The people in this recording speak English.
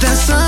That's